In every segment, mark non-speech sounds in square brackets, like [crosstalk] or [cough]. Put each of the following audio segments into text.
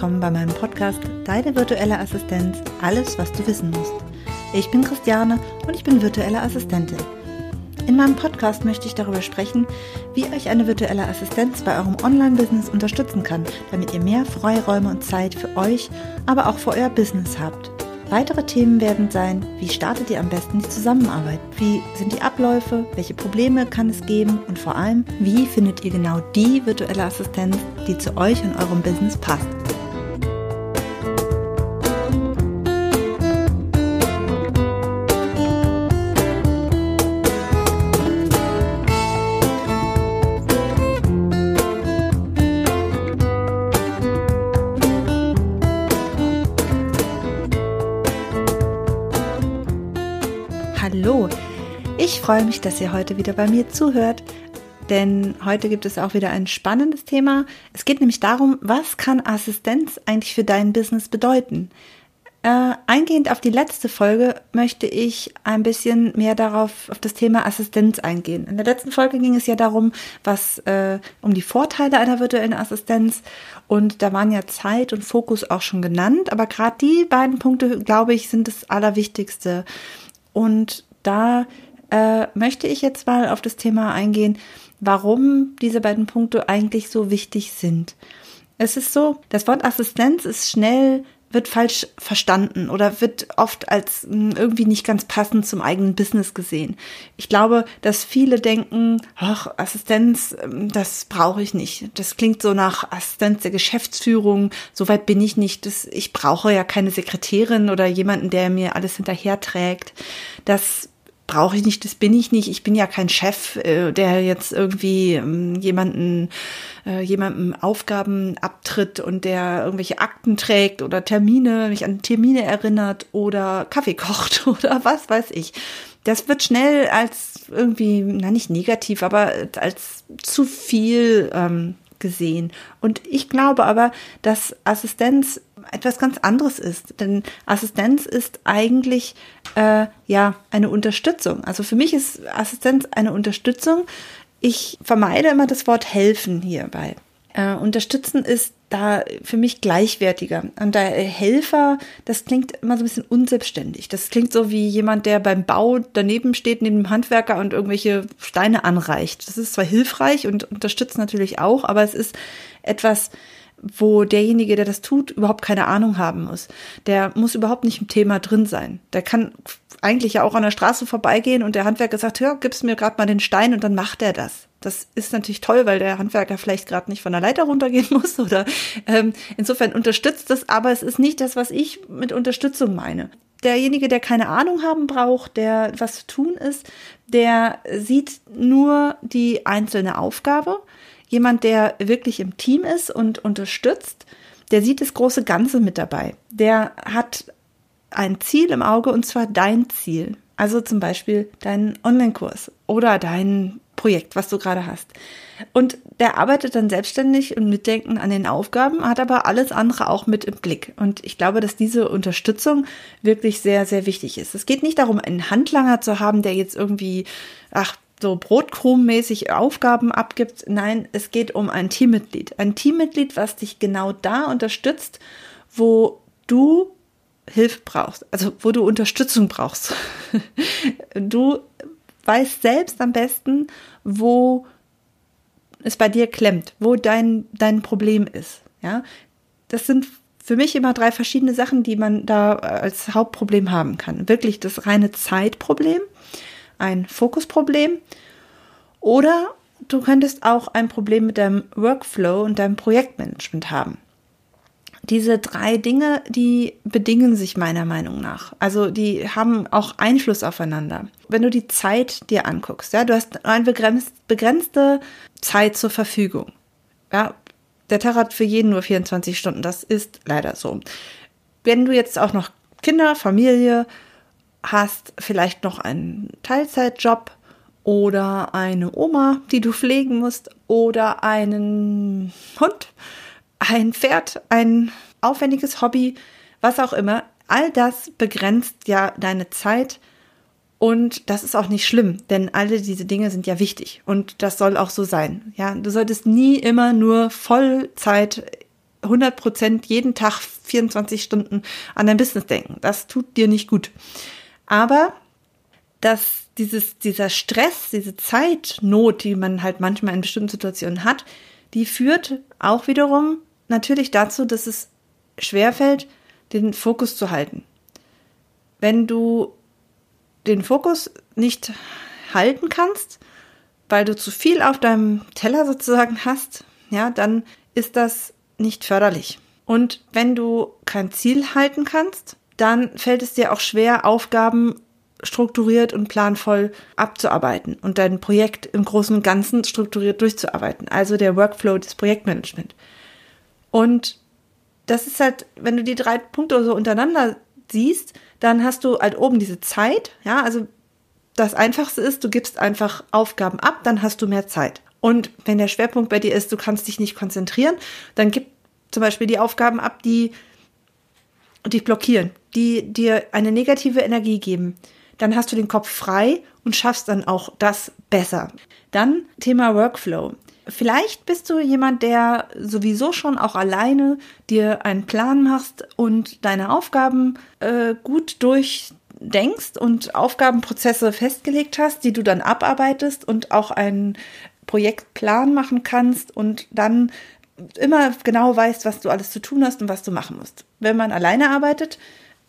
Willkommen bei meinem Podcast Deine virtuelle Assistenz, alles was du wissen musst. Ich bin Christiane und ich bin virtuelle Assistentin. In meinem Podcast möchte ich darüber sprechen, wie euch eine virtuelle Assistenz bei eurem Online-Business unterstützen kann, damit ihr mehr Freiräume und Zeit für euch, aber auch für euer Business habt. Weitere Themen werden sein, wie startet ihr am besten die Zusammenarbeit? Wie sind die Abläufe? Welche Probleme kann es geben? Und vor allem, wie findet ihr genau die virtuelle Assistenz, die zu euch und eurem Business passt? Hallo, ich freue mich, dass ihr heute wieder bei mir zuhört, denn heute gibt es auch wieder ein spannendes Thema. Es geht nämlich darum, was kann Assistenz eigentlich für dein Business bedeuten? Äh, eingehend auf die letzte Folge möchte ich ein bisschen mehr darauf, auf das Thema Assistenz eingehen. In der letzten Folge ging es ja darum, was, äh, um die Vorteile einer virtuellen Assistenz und da waren ja Zeit und Fokus auch schon genannt, aber gerade die beiden Punkte, glaube ich, sind das Allerwichtigste. Und da äh, möchte ich jetzt mal auf das Thema eingehen, warum diese beiden Punkte eigentlich so wichtig sind. Es ist so, das Wort Assistenz ist schnell wird falsch verstanden oder wird oft als hm, irgendwie nicht ganz passend zum eigenen Business gesehen. Ich glaube, dass viele denken, ach, Assistenz, ähm, das brauche ich nicht. Das klingt so nach Assistenz der Geschäftsführung. Soweit bin ich nicht. Das, ich brauche ja keine Sekretärin oder jemanden, der mir alles hinterherträgt. Das brauche ich nicht, das bin ich nicht. Ich bin ja kein Chef, äh, der jetzt irgendwie ähm, jemanden, äh, jemandem Aufgaben abtritt und der irgendwelche Akten trägt oder Termine, mich an Termine erinnert oder Kaffee [laughs] kocht oder was weiß ich. Das wird schnell als irgendwie, na nicht negativ, aber als zu viel ähm, gesehen. Und ich glaube aber, dass Assistenz etwas ganz anderes ist. Denn Assistenz ist eigentlich äh, ja eine Unterstützung. Also für mich ist Assistenz eine Unterstützung. Ich vermeide immer das Wort helfen hierbei. Äh, unterstützen ist da für mich gleichwertiger. Und der Helfer, das klingt immer so ein bisschen unselbstständig. Das klingt so wie jemand, der beim Bau daneben steht, neben dem Handwerker und irgendwelche Steine anreicht. Das ist zwar hilfreich und unterstützt natürlich auch, aber es ist etwas, wo derjenige, der das tut, überhaupt keine Ahnung haben muss. Der muss überhaupt nicht im Thema drin sein. Der kann eigentlich ja auch an der Straße vorbeigehen und der Handwerker sagt, ja, gib's mir gerade mal den Stein und dann macht er das. Das ist natürlich toll, weil der Handwerker vielleicht gerade nicht von der Leiter runtergehen [laughs] muss oder ähm, insofern unterstützt das, aber es ist nicht das, was ich mit Unterstützung meine. Derjenige, der keine Ahnung haben braucht, der was zu tun ist, der sieht nur die einzelne Aufgabe jemand, der wirklich im Team ist und unterstützt, der sieht das große Ganze mit dabei. Der hat ein Ziel im Auge und zwar dein Ziel. Also zum Beispiel deinen Online-Kurs oder dein Projekt, was du gerade hast. Und der arbeitet dann selbstständig und mitdenken an den Aufgaben, hat aber alles andere auch mit im Blick. Und ich glaube, dass diese Unterstützung wirklich sehr, sehr wichtig ist. Es geht nicht darum, einen Handlanger zu haben, der jetzt irgendwie, ach, so Brotkrumenmäßig Aufgaben abgibt. Nein, es geht um ein Teammitglied. Ein Teammitglied, was dich genau da unterstützt, wo du Hilfe brauchst, also wo du Unterstützung brauchst. [laughs] Du weißt selbst am besten, wo es bei dir klemmt, wo dein, dein Problem ist. Ja, das sind für mich immer drei verschiedene Sachen, die man da als Hauptproblem haben kann. Wirklich das reine Zeitproblem, ein Fokusproblem oder du könntest auch ein Problem mit deinem Workflow und deinem Projektmanagement haben. Diese drei Dinge, die bedingen sich meiner Meinung nach. Also die haben auch Einfluss aufeinander. Wenn du die Zeit dir anguckst, ja, du hast eine begrenzte Zeit zur Verfügung. Ja, der Tag hat für jeden nur 24 Stunden. Das ist leider so. Wenn du jetzt auch noch Kinder, Familie, hast vielleicht noch einen Teilzeitjob oder eine Oma, die du pflegen musst oder einen Hund, ein Pferd, ein aufwendiges Hobby, was auch immer. All das begrenzt ja deine Zeit und das ist auch nicht schlimm, denn alle diese Dinge sind ja wichtig und das soll auch so sein. Ja, du solltest nie immer nur Vollzeit 100 Prozent jeden Tag 24 Stunden an dein Business denken. Das tut dir nicht gut. Aber dass dieses, dieser Stress, diese Zeitnot, die man halt manchmal in bestimmten Situationen hat, die führt auch wiederum natürlich dazu, dass es schwerfällt, den Fokus zu halten. Wenn du den Fokus nicht halten kannst, weil du zu viel auf deinem Teller sozusagen hast, ja, dann ist das nicht förderlich. Und wenn du kein Ziel halten kannst, dann fällt es dir auch schwer, Aufgaben strukturiert und planvoll abzuarbeiten und dein Projekt im Großen und Ganzen strukturiert durchzuarbeiten. Also der Workflow des Projektmanagement. Und das ist halt, wenn du die drei Punkte so untereinander siehst, dann hast du halt oben diese Zeit, ja, also das Einfachste ist, du gibst einfach Aufgaben ab, dann hast du mehr Zeit. Und wenn der Schwerpunkt bei dir ist, du kannst dich nicht konzentrieren, dann gib zum Beispiel die Aufgaben ab, die dich blockieren, die dir eine negative Energie geben. Dann hast du den Kopf frei und schaffst dann auch das besser. Dann Thema Workflow. Vielleicht bist du jemand, der sowieso schon auch alleine dir einen Plan machst und deine Aufgaben äh, gut durchdenkst und Aufgabenprozesse festgelegt hast, die du dann abarbeitest und auch einen Projektplan machen kannst und dann immer genau weißt, was du alles zu tun hast und was du machen musst. Wenn man alleine arbeitet,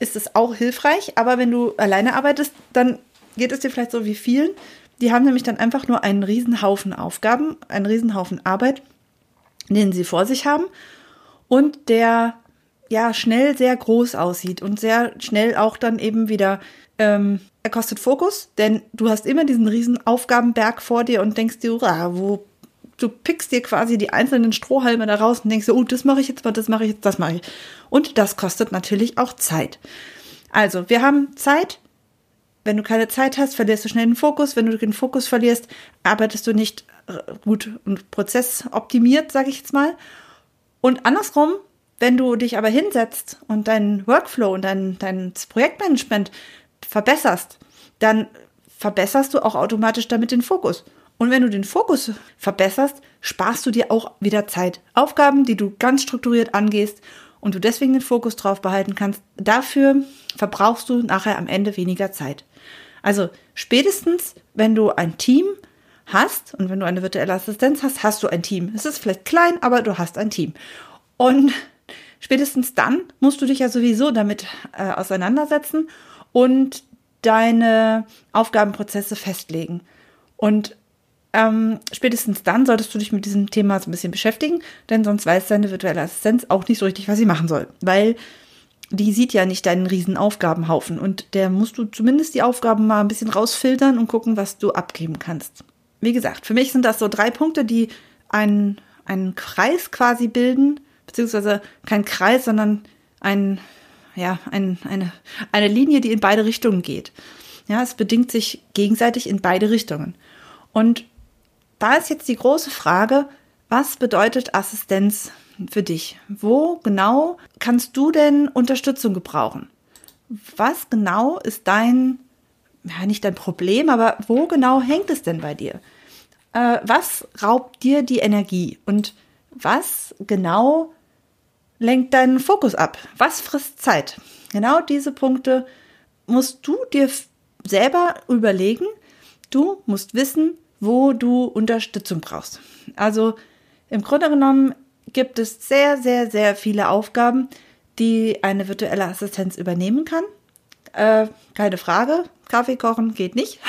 ist es auch hilfreich, aber wenn du alleine arbeitest, dann geht es dir vielleicht so wie vielen, die haben nämlich dann einfach nur einen Riesenhaufen Aufgaben, einen Riesenhaufen Arbeit, den sie vor sich haben und der ja schnell sehr groß aussieht und sehr schnell auch dann eben wieder ähm, er kostet Fokus, denn du hast immer diesen riesen Aufgabenberg vor dir und denkst dir, wo du pickst dir quasi die einzelnen Strohhalme da raus und denkst dir, oh, das mache ich jetzt mal, das mache ich jetzt, das mache ich. Und das kostet natürlich auch Zeit. Also, wir haben Zeit, wenn du keine Zeit hast, verlierst du schnell den Fokus. Wenn du den Fokus verlierst, arbeitest du nicht äh, gut und prozessoptimiert, sage ich jetzt mal. Und andersrum, wenn du dich aber hinsetzt und deinen Workflow und dein, dein Projektmanagement verbesserst, dann verbesserst du auch automatisch damit den Fokus. Und wenn du den Fokus verbesserst, sparst du dir auch wieder Zeit. Aufgaben, die du ganz strukturiert angehst und du deswegen den Fokus drauf behalten kannst, dafür verbrauchst du nachher am Ende weniger Zeit. Also spätestens, wenn du ein Team hast und wenn du eine virtuelle Assistenz hast, hast du ein Team. Es ist vielleicht klein, aber du hast ein Team. Und spätestens dann musst du dich ja sowieso damit äh, auseinandersetzen und deine Aufgabenprozesse festlegen. Und ähm, spätestens dann solltest du dich mit diesem Thema so ein bisschen beschäftigen, denn sonst weiß deine virtuelle Assistenz auch nicht so richtig, was sie machen soll. Weil die sieht ja nicht deinen riesen Aufgabenhaufen und der musst du zumindest die Aufgaben mal ein bisschen rausfiltern und gucken, was du abgeben kannst. Wie gesagt, für mich sind das so drei Punkte, die einen, einen Kreis quasi bilden, beziehungsweise kein Kreis, sondern ein, ja, ein, eine, eine Linie, die in beide Richtungen geht. Ja, es bedingt sich gegenseitig in beide Richtungen. Und da ist jetzt die große Frage, was bedeutet Assistenz für dich? Wo genau kannst du denn Unterstützung gebrauchen? Was genau ist dein, ja nicht dein Problem, aber wo genau hängt es denn bei dir? Äh, was raubt dir die Energie und was genau lenkt deinen Fokus ab? Was frisst Zeit? Genau diese Punkte musst du dir selber überlegen. Du musst wissen, wo du Unterstützung brauchst. Also im Grunde genommen gibt es sehr, sehr, sehr viele Aufgaben, die eine virtuelle Assistenz übernehmen kann. Äh, keine Frage, Kaffee kochen geht nicht.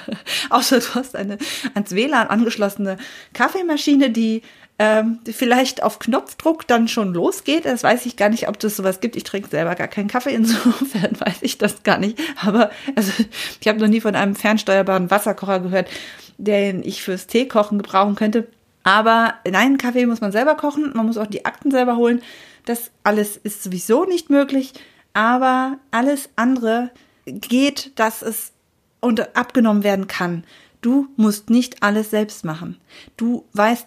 [laughs] Außer du hast eine ans WLAN angeschlossene Kaffeemaschine, die, ähm, vielleicht auf Knopfdruck dann schon losgeht. Das weiß ich gar nicht, ob das sowas gibt. Ich trinke selber gar keinen Kaffee, insofern [laughs] weiß ich das gar nicht. Aber also, ich habe noch nie von einem fernsteuerbaren Wasserkocher gehört, den ich fürs Teekochen gebrauchen könnte. Aber nein, Kaffee muss man selber kochen, man muss auch die Akten selber holen. Das alles ist sowieso nicht möglich, aber alles andere geht, dass es und abgenommen werden kann. Du musst nicht alles selbst machen. Du weißt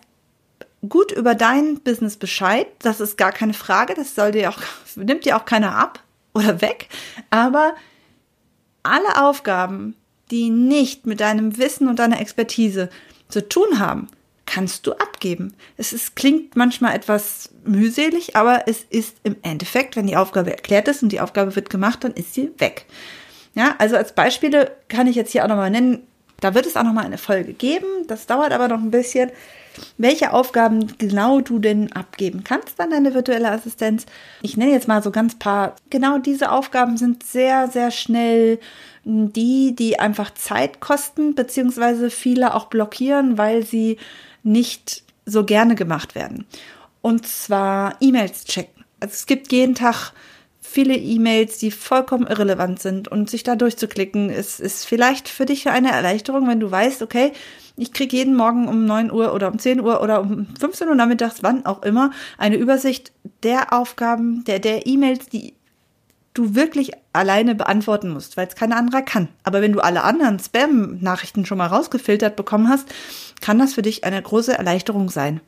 gut über dein Business Bescheid, das ist gar keine Frage, das soll dir auch, [laughs] nimmt dir auch keiner ab oder weg, aber alle Aufgaben, die nicht mit deinem Wissen und deiner Expertise zu tun haben, kannst du abgeben. Es ist, klingt manchmal etwas mühselig, aber es ist im Endeffekt, wenn die Aufgabe erklärt ist und die Aufgabe wird gemacht, dann ist sie weg. Ja, also als Beispiele kann ich jetzt hier auch nochmal nennen, da wird es auch nochmal eine Folge geben. Das dauert aber noch ein bisschen. Welche Aufgaben genau du denn abgeben kannst an deine virtuelle Assistenz. Ich nenne jetzt mal so ganz paar. Genau diese Aufgaben sind sehr, sehr schnell die, die einfach Zeit kosten, beziehungsweise viele auch blockieren, weil sie nicht so gerne gemacht werden. Und zwar E-Mails checken. Also es gibt jeden Tag viele E-Mails, die vollkommen irrelevant sind und sich da durchzuklicken, ist, ist vielleicht für dich eine Erleichterung, wenn du weißt, okay, ich kriege jeden Morgen um 9 Uhr oder um 10 Uhr oder um 15 Uhr nachmittags, wann auch immer, eine Übersicht der Aufgaben, der, der E-Mails, die du wirklich alleine beantworten musst, weil es kein anderer kann. Aber wenn du alle anderen Spam-Nachrichten schon mal rausgefiltert bekommen hast, kann das für dich eine große Erleichterung sein.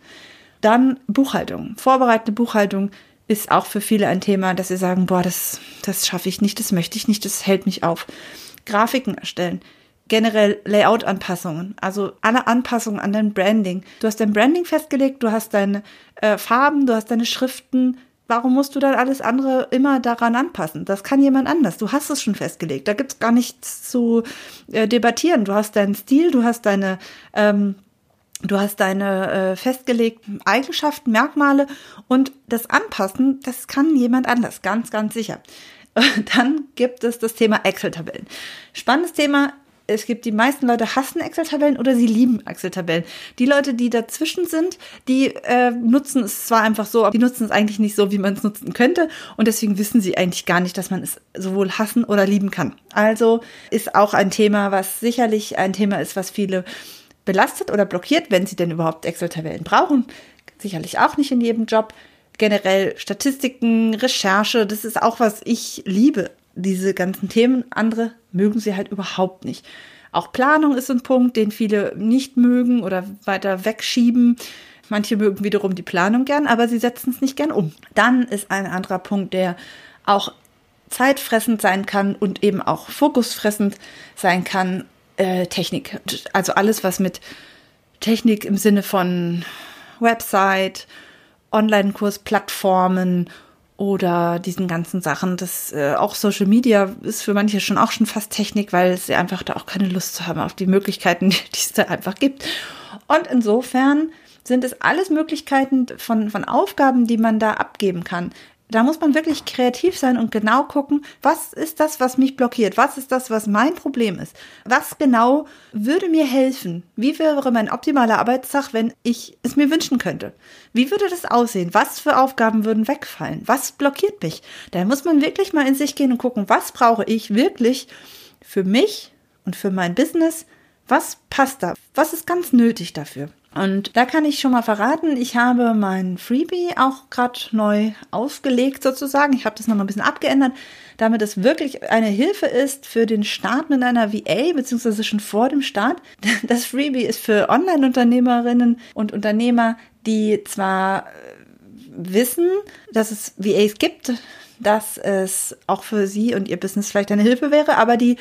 Dann Buchhaltung. Vorbereitende Buchhaltung ist auch für viele ein Thema, dass sie sagen, boah, das, das schaffe ich nicht, das möchte ich nicht, das hält mich auf. Grafiken erstellen. Generell Layout-Anpassungen, also alle Anpassungen an dein Branding. Du hast dein Branding festgelegt, du hast deine äh, Farben, du hast deine Schriften, warum musst du dann alles andere immer daran anpassen? Das kann jemand anders. Du hast es schon festgelegt. Da gibt's gar nichts zu äh, debattieren. Du hast deinen Stil, du hast deine, ähm, du hast deine äh, festgelegten Eigenschaften, Merkmale und das Anpassen, das kann jemand anders, ganz, ganz sicher. [laughs] Dann gibt es das Thema Excel-Tabellen. Spannendes Thema es gibt die meisten Leute hassen Excel-Tabellen oder sie lieben Excel-Tabellen. Die Leute, die dazwischen sind, die äh, nutzen es zwar einfach so, aber die nutzen es eigentlich nicht so, wie man es nutzen könnte. Und deswegen wissen sie eigentlich gar nicht, dass man es sowohl hassen oder lieben kann. Also ist auch ein Thema, was sicherlich ein Thema ist, was viele belastet oder blockiert, wenn sie denn überhaupt Excel-Tabellen brauchen. Sicherlich auch nicht in jedem Job. Generell Statistiken, Recherche, das ist auch was ich liebe diese ganzen Themen. Andere mögen sie halt überhaupt nicht. Auch Planung ist ein Punkt, den viele nicht mögen oder weiter wegschieben. Manche mögen wiederum die Planung gern, aber sie setzen es nicht gern um. Dann ist ein anderer Punkt, der auch zeitfressend sein kann und eben auch fokusfressend sein kann, äh, Technik. Also alles, was mit Technik im Sinne von Website, Online-Kurs-Plattformen oder diesen ganzen Sachen. Das äh, auch Social Media ist für manche schon auch schon fast Technik, weil sie einfach da auch keine Lust zu haben auf die Möglichkeiten, [laughs] die es da einfach gibt. Und insofern sind es alles Möglichkeiten von, von Aufgaben, die man da abgeben kann da muss man wirklich kreativ sein und genau gucken, was ist das, was mich blockiert? Was ist das, was mein Problem ist? Was genau würde mir helfen? Wie wäre mein optimaler Arbeitstag, wenn ich es mir wünschen könnte? Wie würde das aussehen? Was für Aufgaben würden wegfallen? Was blockiert mich? Da muss man wirklich mal in sich gehen und gucken, was brauche ich wirklich für mich und für mein Business? Was passt da? Was ist ganz nötig dafür? Und da kann ich schon mal verraten, ich habe mein Freebie auch gerade neu aufgelegt sozusagen. Ich habe das noch mal ein bisschen abgeändert, damit es wirklich eine Hilfe ist für den Start mit einer VA, beziehungsweise schon vor dem Start. [laughs] Das Freebie ist für Online-Unternehmerinnen und Unternehmer, die zwar äh, wissen, dass es VAs gibt, dass es auch für sie und ihr Business vielleicht eine Hilfe wäre, aber die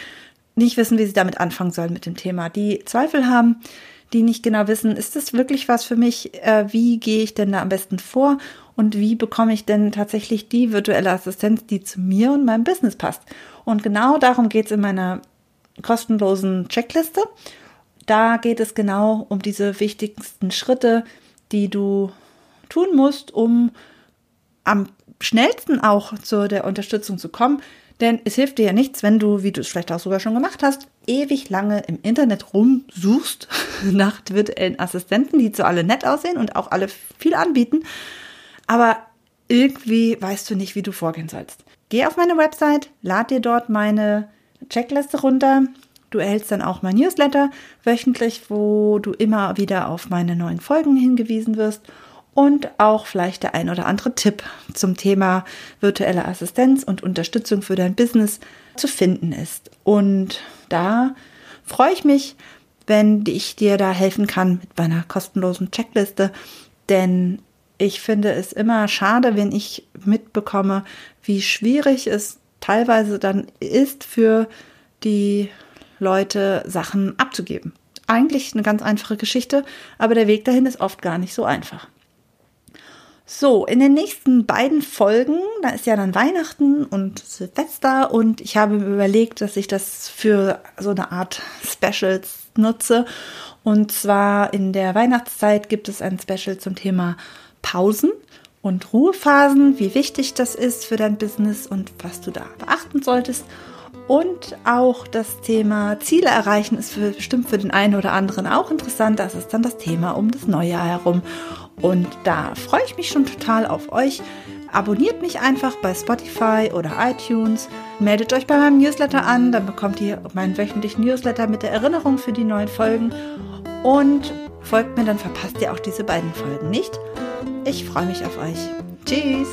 nicht wissen, wie sie damit anfangen sollen mit dem Thema, die Zweifel haben, die nicht genau wissen, ist das wirklich was für mich? Äh, wie gehe ich denn da am besten vor? Und wie bekomme ich denn tatsächlich die virtuelle Assistenz, die zu mir und meinem Business passt? Und genau darum geht es in meiner kostenlosen Checkliste. Da geht es genau um diese wichtigsten Schritte, die du tun musst, um am schnellsten auch zu der Unterstützung zu kommen, denn es hilft dir ja nichts, wenn du, wie du es vielleicht auch sogar schon gemacht hast, ewig lange im Internet rumsuchst [laughs] nach virtuellen Assistenten, die zu alle nett aussehen und auch alle viel anbieten. Aber irgendwie weißt du nicht, wie du vorgehen sollst. Geh auf meine Website, lad dir dort meine Checkliste runter. Du erhältst dann auch mein Newsletter wöchentlich, wo du immer wieder auf meine neuen Folgen hingewiesen wirst und auch vielleicht der ein oder andere Tipp zum Thema virtuelle Assistenz und Unterstützung für dein Business zu finden ist. Und da freue ich mich, wenn ich dir da helfen kann mit meiner kostenlosen Checkliste, denn ich finde es immer schade, wenn ich mitbekomme, wie schwierig es teilweise dann ist für die Leute, Sachen abzugeben. eigentlich eine ganz einfache Geschichte, aber der Weg dahin ist oft gar nicht so einfach. So, in den nächsten beiden Folgen, da ist ja dann Weihnachten und Silvester und ich habe mir überlegt, dass ich das für so eine Art Specials nutze. Und zwar in der Weihnachtszeit gibt es ein Special zum Thema Pausen und Ruhephasen, wie wichtig das ist für dein Business und was du da beachten solltest. Und auch das Thema Ziele erreichen ist für, bestimmt für den einen oder anderen auch interessant. Das ist dann das Thema um das Neujahr herum. Und da freue ich mich schon total auf euch. Abonniert mich einfach bei Spotify oder iTunes. Meldet euch bei meinem Newsletter an, dann bekommt ihr meinen wöchentlichen Newsletter mit der Erinnerung für die neuen Folgen. Und folgt mir, dann verpasst ihr auch diese beiden Folgen nicht. Ich freue mich auf euch. Tschüss!